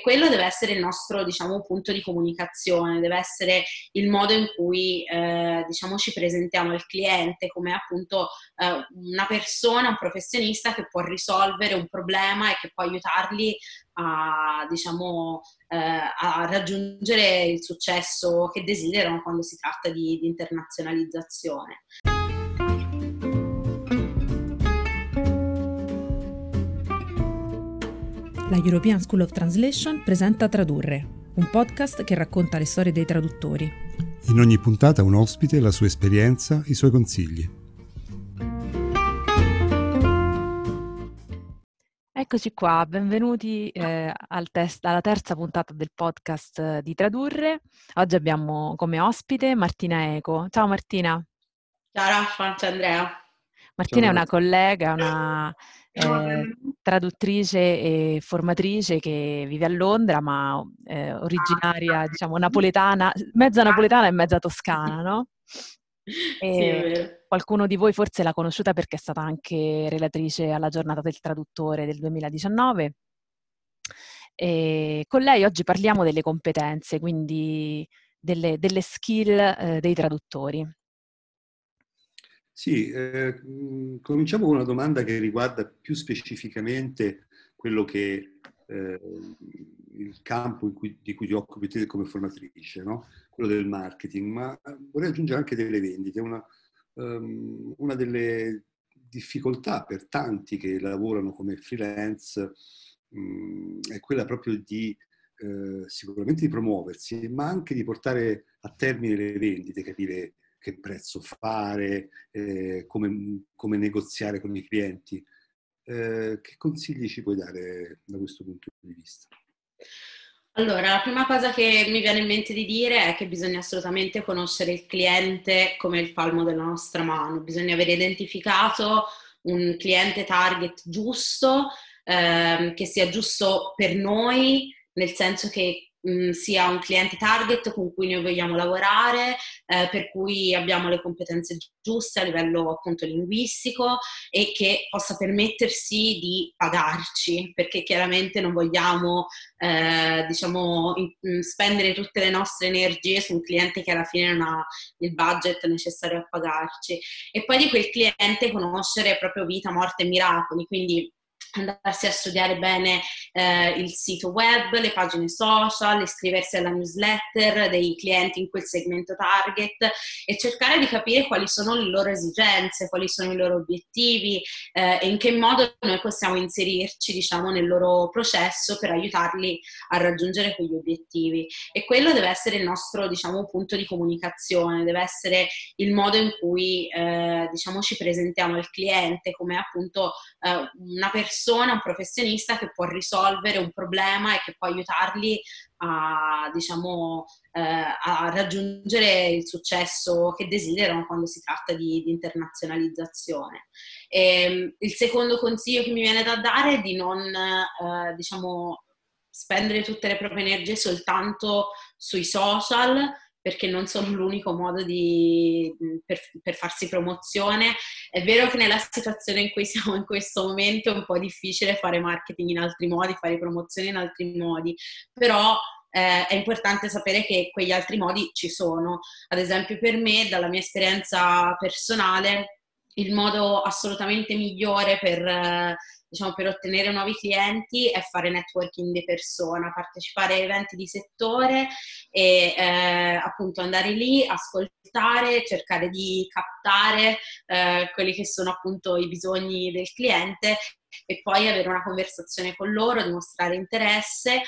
quello deve essere il nostro diciamo, punto di comunicazione, deve essere il modo in cui eh, diciamo, ci presentiamo al cliente come appunto eh, una persona, un professionista che può risolvere un problema e che può aiutarli a, diciamo, eh, a raggiungere il successo che desiderano quando si tratta di, di internazionalizzazione. La European School of Translation presenta Tradurre, un podcast che racconta le storie dei traduttori. In ogni puntata un ospite, la sua esperienza, i suoi consigli. Eccoci qua, benvenuti eh, al test, alla terza puntata del podcast eh, di Tradurre. Oggi abbiamo come ospite Martina Eco. Ciao Martina. Ciao Raffa, ciao Andrea. Martina ciao. è una collega, una eh, traduttrice e formatrice che vive a Londra, ma eh, originaria, diciamo, napoletana, mezza napoletana e mezza toscana, no? Sì, qualcuno di voi forse l'ha conosciuta perché è stata anche relatrice alla giornata del traduttore del 2019. E con lei oggi parliamo delle competenze, quindi delle, delle skill eh, dei traduttori. Sì, eh, cominciamo con una domanda che riguarda più specificamente quello che eh, il campo cui, di cui ti occupi te come formatrice, no? quello del marketing, ma vorrei aggiungere anche delle vendite. Una, um, una delle difficoltà per tanti che lavorano come freelance um, è quella proprio di eh, sicuramente di promuoversi, ma anche di portare a termine le vendite, capire che prezzo fare, eh, come, come, negoziare con i clienti. Eh, che consigli ci puoi dare da questo punto di vista? Allora, la prima cosa che mi viene in mente di dire è che bisogna assolutamente conoscere il cliente come il palmo della nostra mano, bisogna aver identificato un cliente target giusto, ehm, che sia giusto per noi, nel senso che sia un cliente target con cui noi vogliamo lavorare, eh, per cui abbiamo le competenze giuste a livello appunto linguistico e che possa permettersi di pagarci, perché chiaramente non vogliamo eh, diciamo in, spendere tutte le nostre energie su un cliente che alla fine non ha il budget necessario a pagarci. E poi di quel cliente conoscere proprio vita, morte e miracoli, quindi andarsi a studiare bene eh, il sito web, le pagine social, iscriversi alla newsletter dei clienti in quel segmento target e cercare di capire quali sono le loro esigenze, quali sono i loro obiettivi eh, e in che modo noi possiamo inserirci diciamo, nel loro processo per aiutarli a raggiungere quegli obiettivi. E quello deve essere il nostro diciamo, punto di comunicazione, deve essere il modo in cui eh, diciamo, ci presentiamo al cliente come appunto eh, una persona persona, un professionista che può risolvere un problema e che può aiutarli a, diciamo, eh, a raggiungere il successo che desiderano quando si tratta di, di internazionalizzazione. E, ehm, il secondo consiglio che mi viene da dare è di non, eh, diciamo, spendere tutte le proprie energie soltanto sui social, perché non sono l'unico modo di, per, per, farsi promozione. È vero che nella situazione in cui siamo in questo momento è un po' difficile fare marketing in altri modi, fare promozione in altri modi, però eh, è importante sapere che quegli altri modi ci sono. Ad esempio per me, dalla mia esperienza personale, il modo assolutamente migliore per... Diciamo, per ottenere nuovi clienti è fare networking di persona, partecipare a eventi di settore e eh, appunto andare lì, ascoltare, cercare di captare eh, quelli che sono appunto i bisogni del cliente e poi avere una conversazione con loro, dimostrare interesse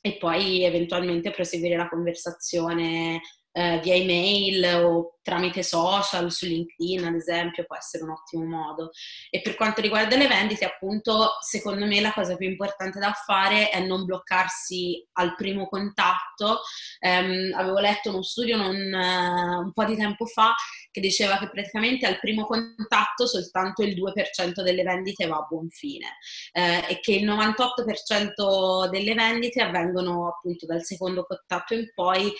e poi eventualmente proseguire la conversazione eh, via email o tramite social, su LinkedIn ad esempio, può essere un ottimo modo. E per quanto riguarda le vendite, appunto, secondo me la cosa più importante da fare è non bloccarsi al primo contatto. Um, avevo letto uno studio non, uh, un po' di tempo fa che diceva che praticamente al primo contatto soltanto il 2% delle vendite va a buon fine eh, e che il 98% delle vendite avvengono appunto dal secondo contatto in poi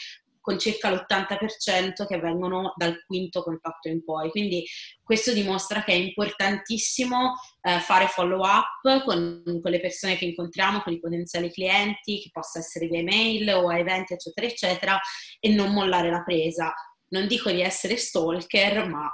con circa l'80% che avvengono dal quinto contatto in poi. Quindi questo dimostra che è importantissimo eh, fare follow up con, con, le persone che incontriamo, con i potenziali clienti, che possa essere via email o a eventi, eccetera, eccetera, e non mollare la presa. Non dico di essere stalker, ma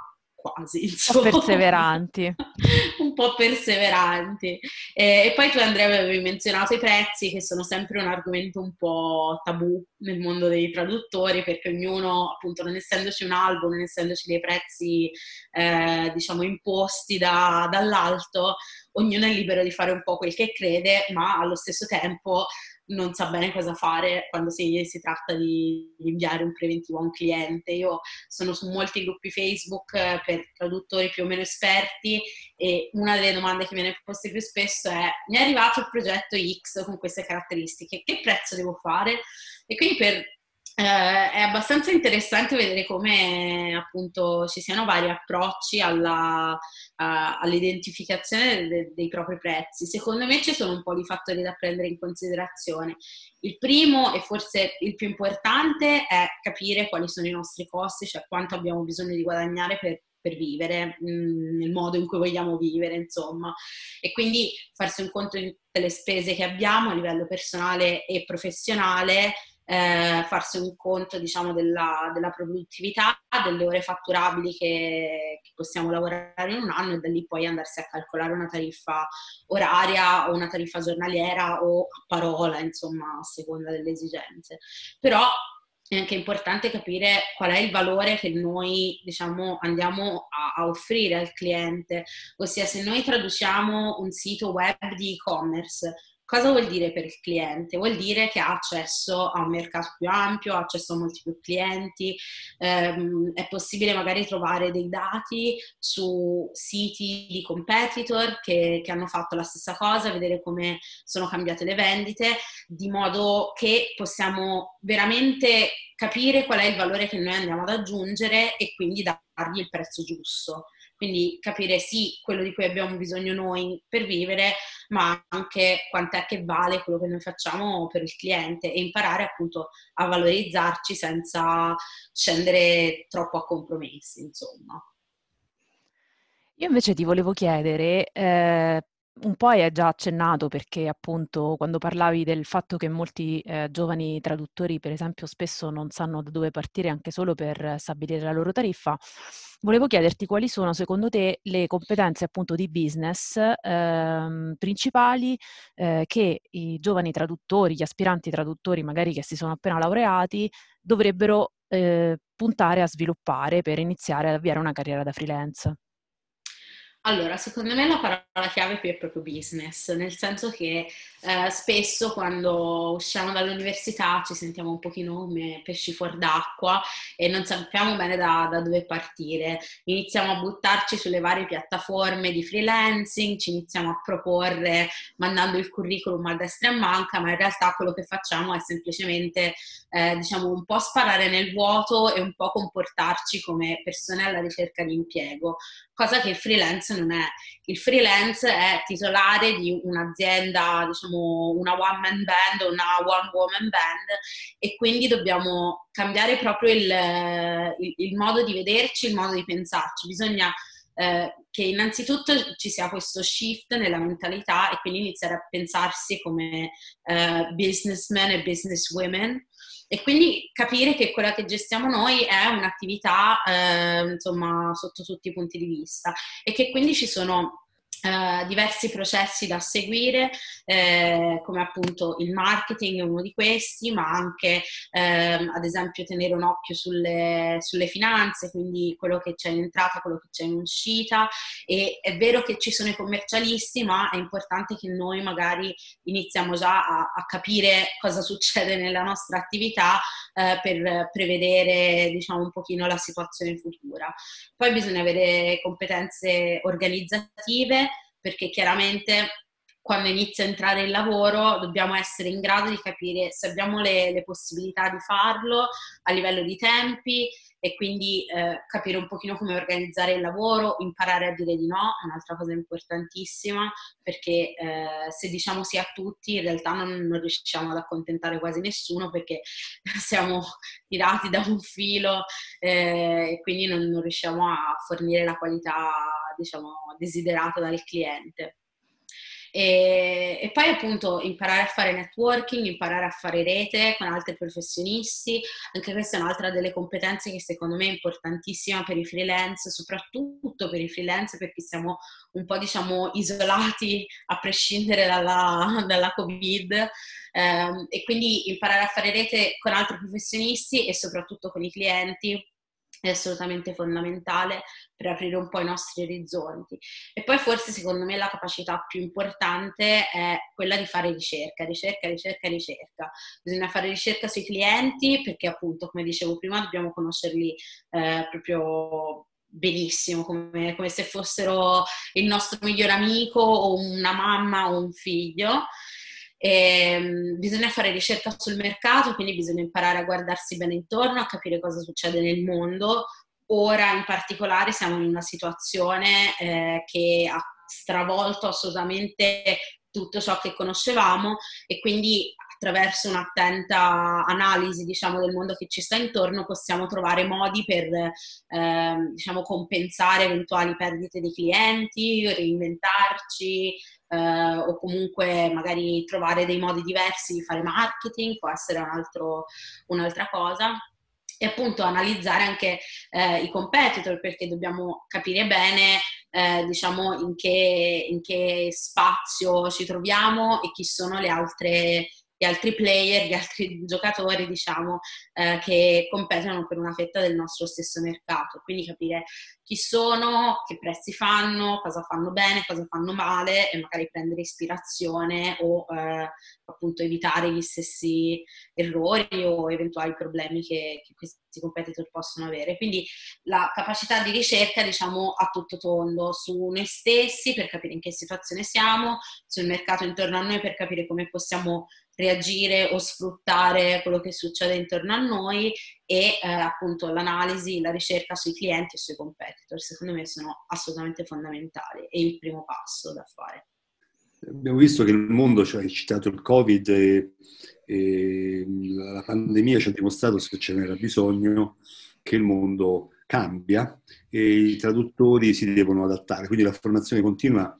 quasi. Insomma. Un po' perseveranti. un po' perseveranti. E, e, poi tu Andrea avevi menzionato i prezzi che sono sempre un argomento un po' tabù nel mondo dei traduttori perché ognuno, appunto, non essendoci un album, non essendoci dei prezzi, eh, diciamo, imposti da, dall'alto, ognuno è libero di fare un po' quel che crede, ma allo stesso tempo non sa bene cosa fare quando si, si, tratta di inviare un preventivo a un cliente. Io sono su molti gruppi Facebook eh, per traduttori più o meno esperti e una delle domande che viene poste più spesso è mi è arrivato il progetto X con queste caratteristiche, che prezzo devo fare? E quindi per eh, è abbastanza interessante vedere come appunto ci siano vari approcci alla, uh, all'identificazione de- dei propri prezzi. Secondo me ci sono un po' di fattori da prendere in considerazione. Il primo e forse il più importante è capire quali sono i nostri costi, cioè quanto abbiamo bisogno di guadagnare per per vivere, mm, nel modo in cui vogliamo vivere, insomma. E quindi farsi un conto di tutte le spese che abbiamo a livello personale e professionale eh, farsi un conto diciamo, della, della, produttività, delle ore fatturabili che, che, possiamo lavorare in un anno e da lì poi andarsi a calcolare una tariffa oraria o una tariffa giornaliera o a parola, insomma, a seconda delle esigenze. Però è anche importante capire qual è il valore che noi diciamo, andiamo a, a, offrire al cliente, ossia se noi traduciamo un sito web di e-commerce Cosa vuol dire per il cliente? Vuol dire che ha accesso a un mercato più ampio, ha accesso a molti più clienti, ehm, è possibile magari trovare dei dati su siti di competitor che, che hanno fatto la stessa cosa, vedere come sono cambiate le vendite, di modo che possiamo veramente capire qual è il valore che noi andiamo ad aggiungere e quindi dargli il prezzo giusto. Quindi capire sì quello di cui abbiamo bisogno noi per vivere, ma anche quant'è che vale quello che noi facciamo per il cliente e imparare appunto a valorizzarci senza scendere troppo a compromessi, insomma. Io invece ti volevo chiedere, eh, un po' hai già accennato perché appunto quando parlavi del fatto che molti eh, giovani traduttori, per esempio, spesso non sanno da dove partire anche solo per stabilire la loro tariffa, Volevo chiederti quali sono secondo te le competenze appunto di business ehm, principali eh, che i giovani traduttori, gli aspiranti traduttori magari che si sono appena laureati, dovrebbero eh, puntare a sviluppare per iniziare ad avviare una carriera da freelance. Allora, secondo me la parola chiave qui è proprio business, nel senso che eh, spesso quando usciamo dall'università ci sentiamo un pochino come pesci fuori d'acqua e non sappiamo bene da, da, dove partire. Iniziamo a buttarci sulle varie piattaforme di freelancing, ci iniziamo a proporre mandando il curriculum a destra e a manca, ma in realtà quello che facciamo è semplicemente eh, diciamo un po' sparare nel vuoto e un po' comportarci come persone alla ricerca di impiego, cosa che il freelance non è. Il freelance è titolare di un'azienda, diciamo una one man band o una one woman band e quindi dobbiamo cambiare proprio il, il, il modo di vederci, il modo di pensarci. Bisogna eh, che innanzitutto ci sia questo shift nella mentalità e quindi iniziare a pensarsi come eh, businessmen e businesswomen. E quindi capire che quella che gestiamo noi è un'attività eh, insomma sotto tutti i punti di vista. E che quindi ci sono Uh, diversi processi da seguire, eh, come appunto il marketing è uno di questi, ma anche eh, ad esempio tenere un occhio sulle, sulle, finanze, quindi quello che c'è in entrata, quello che c'è in uscita. E è vero che ci sono i commercialisti, ma è importante che noi magari iniziamo già a, a capire cosa succede nella nostra attività eh, per prevedere diciamo un pochino la situazione futura. Poi bisogna avere competenze organizzative perché chiaramente quando inizia a entrare il lavoro dobbiamo essere in grado di capire se abbiamo le, le possibilità di farlo a livello di tempi e quindi eh, capire un pochino come organizzare il lavoro, imparare a dire di no, è un'altra cosa importantissima perché eh, se diciamo sì a tutti in realtà non, non, riusciamo ad accontentare quasi nessuno perché siamo tirati da un filo eh, e quindi non, non riusciamo a fornire la qualità diciamo desiderata dal cliente. E, e, poi appunto imparare a fare networking, imparare a fare rete con altri professionisti, anche questa è un'altra delle competenze che secondo me è importantissima per i freelance, soprattutto per i freelance perché siamo un po' diciamo isolati a prescindere dalla, dalla Covid eh, e quindi imparare a fare rete con altri professionisti e soprattutto con i clienti è assolutamente fondamentale per aprire un po' i nostri orizzonti. E poi forse secondo me la capacità più importante è quella di fare ricerca, ricerca, ricerca, ricerca. Bisogna fare ricerca sui clienti perché appunto, come dicevo prima, dobbiamo conoscerli eh, proprio benissimo, come, come se fossero il nostro miglior amico o una mamma o un figlio. E, ehm, bisogna fare ricerca sul mercato, quindi bisogna imparare a guardarsi bene intorno, a capire cosa succede nel mondo. Ora in particolare siamo in una situazione eh, che ha stravolto assolutamente tutto ciò che conoscevamo e quindi attraverso un'attenta analisi diciamo, del mondo che ci sta intorno possiamo trovare modi per eh, diciamo, compensare eventuali perdite di clienti, reinventarci, eh, o comunque magari trovare dei modi diversi di fare marketing, può essere un altro, un'altra cosa. E appunto analizzare anche eh, i competitor perché dobbiamo capire bene eh, diciamo in che, in che, spazio ci troviamo e chi sono le altre altri player, gli altri giocatori, diciamo, eh, che competono per una fetta del nostro stesso mercato. Quindi capire chi sono, che prezzi fanno, cosa fanno bene, cosa fanno male e magari prendere ispirazione o eh, appunto evitare gli stessi errori o eventuali problemi che, che, questi competitor possono avere. Quindi la capacità di ricerca, diciamo, a tutto tondo su noi stessi per capire in che situazione siamo, sul mercato intorno a noi per capire come possiamo reagire o sfruttare quello che succede intorno a noi e eh, appunto l'analisi, la ricerca sui clienti e sui competitor, secondo me sono assolutamente fondamentali e il primo passo da fare. Abbiamo visto che il mondo, cioè hai citato il Covid e, e la pandemia ci ha dimostrato, se ce n'era bisogno, che il mondo cambia e i traduttori si devono adattare, quindi la formazione continua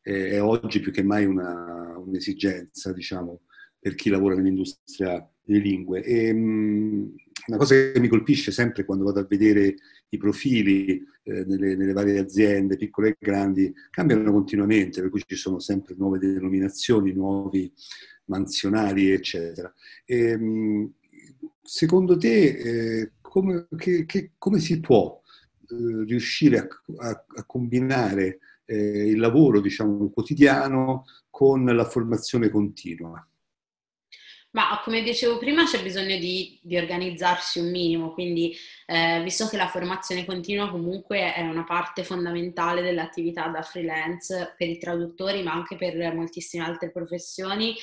è oggi più che mai una, un'esigenza, diciamo, per chi lavora nell'industria delle lingue. E, um, una cosa che mi colpisce sempre quando vado a vedere i profili eh, nelle, nelle, varie aziende, piccole e grandi, cambiano continuamente, per cui ci sono sempre nuove denominazioni, nuovi manzionari, eccetera. E, um, secondo te, eh, come, che, che, come, si può eh, riuscire a, a, a combinare eh, il lavoro, diciamo, quotidiano con la formazione continua? Ma come dicevo prima c'è bisogno di, di organizzarsi un minimo, quindi eh, visto che la formazione continua comunque è una parte fondamentale dell'attività da freelance per i traduttori, ma anche per moltissime altre professioni,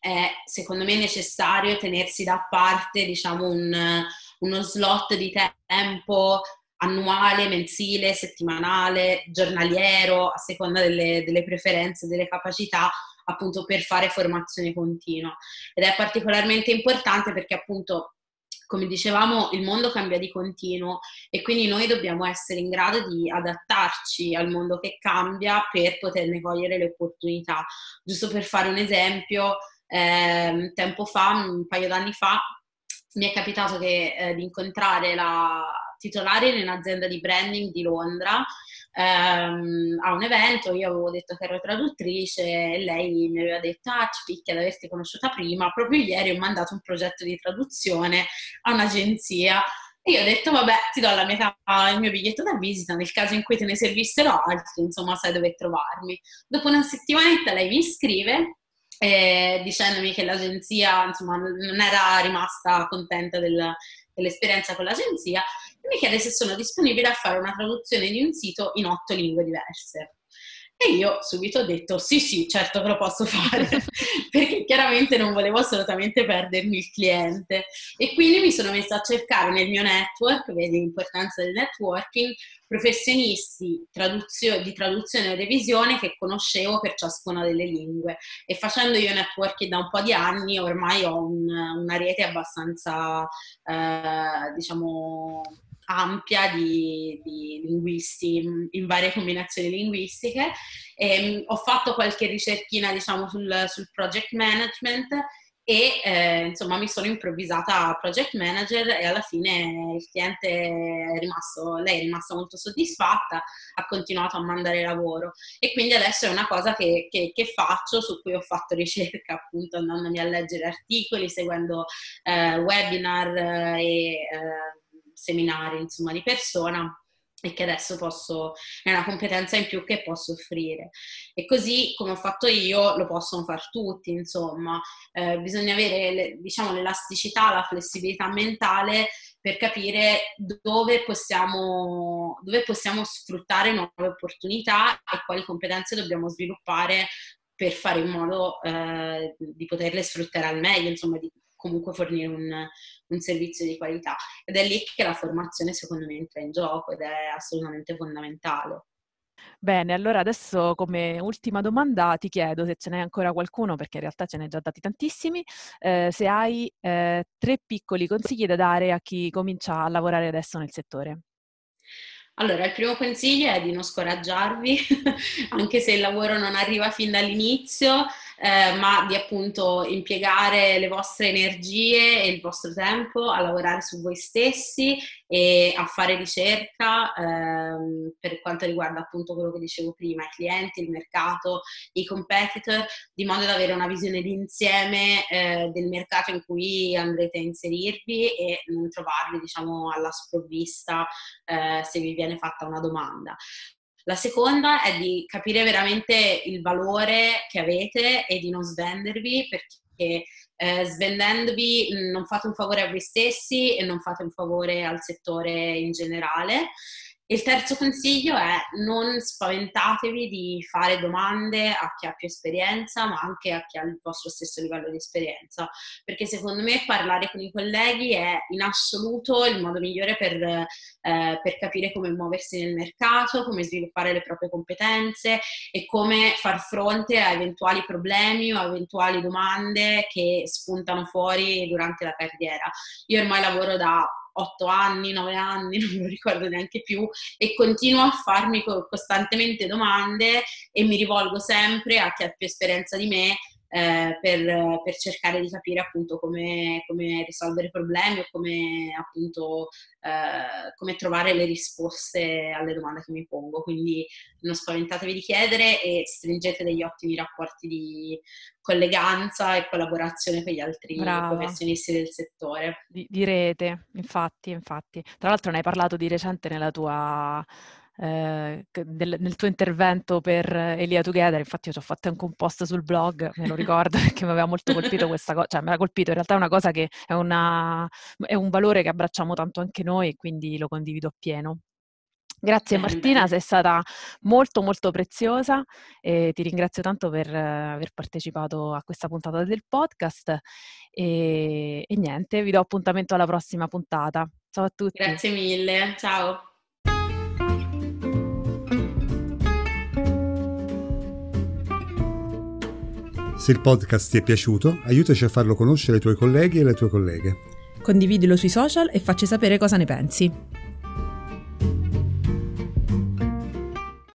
è secondo me necessario tenersi da parte diciamo, un, uno slot di tempo annuale, mensile, settimanale, giornaliero, a seconda delle, delle preferenze, delle capacità appunto per fare formazione continua. Ed è particolarmente importante perché appunto come dicevamo, il mondo cambia di continuo e quindi noi dobbiamo essere in grado di adattarci al mondo che cambia per poterne cogliere le opportunità. Giusto per fare un esempio, eh, tempo fa, un paio d'anni fa, mi è capitato che, eh, di incontrare la titolare in un'azienda di branding di Londra ehm, a un evento, io avevo detto che ero traduttrice e lei mi aveva detto ah ci picchia di averti conosciuta prima, proprio ieri ho mandato un progetto di traduzione a un'agenzia e io ho detto, vabbè, ti do la mia, il mio biglietto da visita, nel caso in cui te ne servissero altri, insomma, sai dove trovarmi. Dopo una settimanetta lei mi scrive eh, dicendomi che l'agenzia, insomma, non era rimasta contenta del, dell'esperienza con l'agenzia mi chiede se sono disponibile a fare una traduzione di un sito in otto lingue diverse. E io subito ho detto sì, sì, certo che lo posso fare, perché chiaramente non volevo assolutamente perdermi il cliente. E quindi mi sono messa a cercare nel mio network, vedi l'importanza del networking, professionisti traduzio- di traduzione e revisione che conoscevo per ciascuna delle lingue. E facendo io networking da un po' di anni, ormai ho un, una rete abbastanza, eh, diciamo, ampia di, di, linguisti in varie combinazioni linguistiche. E, ehm, ho fatto qualche ricerchina diciamo, sul, sul project management e eh, insomma mi sono improvvisata project manager e alla fine il cliente è rimasto, lei è rimasta molto soddisfatta, ha continuato a mandare lavoro e quindi adesso è una cosa che, che, che faccio, su cui ho fatto ricerca appunto andandomi a leggere articoli, seguendo eh, webinar eh, e eh, seminari insomma, di persona e che adesso posso, è una competenza in più che posso offrire. E così come ho fatto io, lo possono fare tutti, insomma, eh, bisogna avere diciamo, l'elasticità, la flessibilità mentale per capire dove possiamo, dove possiamo sfruttare nuove opportunità e quali competenze dobbiamo sviluppare per fare in modo eh, di poterle sfruttare al meglio, insomma, di comunque fornire un, un, servizio di qualità. Ed è lì che la formazione secondo me entra in gioco ed è assolutamente fondamentale. Bene, allora adesso come ultima domanda ti chiedo se ce n'è ancora qualcuno, perché in realtà ce ne hai già dati tantissimi, eh, se hai eh, tre piccoli consigli da dare a chi comincia a lavorare adesso nel settore. Allora, il primo consiglio è di non scoraggiarvi, anche se il lavoro non arriva fin dall'inizio, eh, ma di appunto impiegare le vostre energie e il vostro tempo a lavorare su voi stessi e a fare ricerca ehm, per quanto riguarda appunto quello che dicevo prima, i clienti, il mercato, i competitor, di modo da avere una visione d'insieme eh, del mercato in cui andrete a inserirvi e non trovarvi diciamo alla sprovvista eh, se vi viene fatta una domanda. La seconda è di capire veramente il valore che avete e di non svendervi perché eh, svendendovi non fate un favore a voi stessi e non fate un favore al settore in generale il terzo consiglio è non spaventatevi di fare domande a chi ha più esperienza, ma anche a chi ha il vostro stesso livello di esperienza, perché secondo me parlare con i colleghi è in assoluto il modo migliore per, eh, per capire come muoversi nel mercato, come sviluppare le proprie competenze e come far fronte a eventuali problemi o a eventuali domande che spuntano fuori durante la carriera. Io ormai lavoro da otto anni, nove anni, non lo ricordo neanche più, e continuo a farmi costantemente domande e mi rivolgo sempre a chi ha più esperienza di me eh, per, per, cercare di capire appunto come, come risolvere problemi o come appunto eh, come trovare le risposte alle domande che mi pongo. Quindi non spaventatevi di chiedere e stringete degli ottimi rapporti di colleganza e collaborazione con gli altri Brava. professionisti del settore. Di, di rete, infatti, infatti. Tra l'altro ne hai parlato di recente nella tua eh, del, nel tuo intervento per Elia Together, infatti io ci ho fatto anche un post sul blog, me lo ricordo perché mi aveva molto colpito questa cosa, cioè mi ha colpito, in realtà è una cosa che è, una, è un valore che abbracciamo tanto anche noi e quindi lo condivido appieno. Grazie Martina, sei stata molto molto preziosa e ti ringrazio tanto per aver partecipato a questa puntata del podcast e, e niente, vi do appuntamento alla prossima puntata. Ciao a tutti. Grazie mille, ciao. Se il podcast ti è piaciuto, aiutaci a farlo conoscere ai tuoi colleghi e alle tue colleghe. Condividilo sui social e facci sapere cosa ne pensi.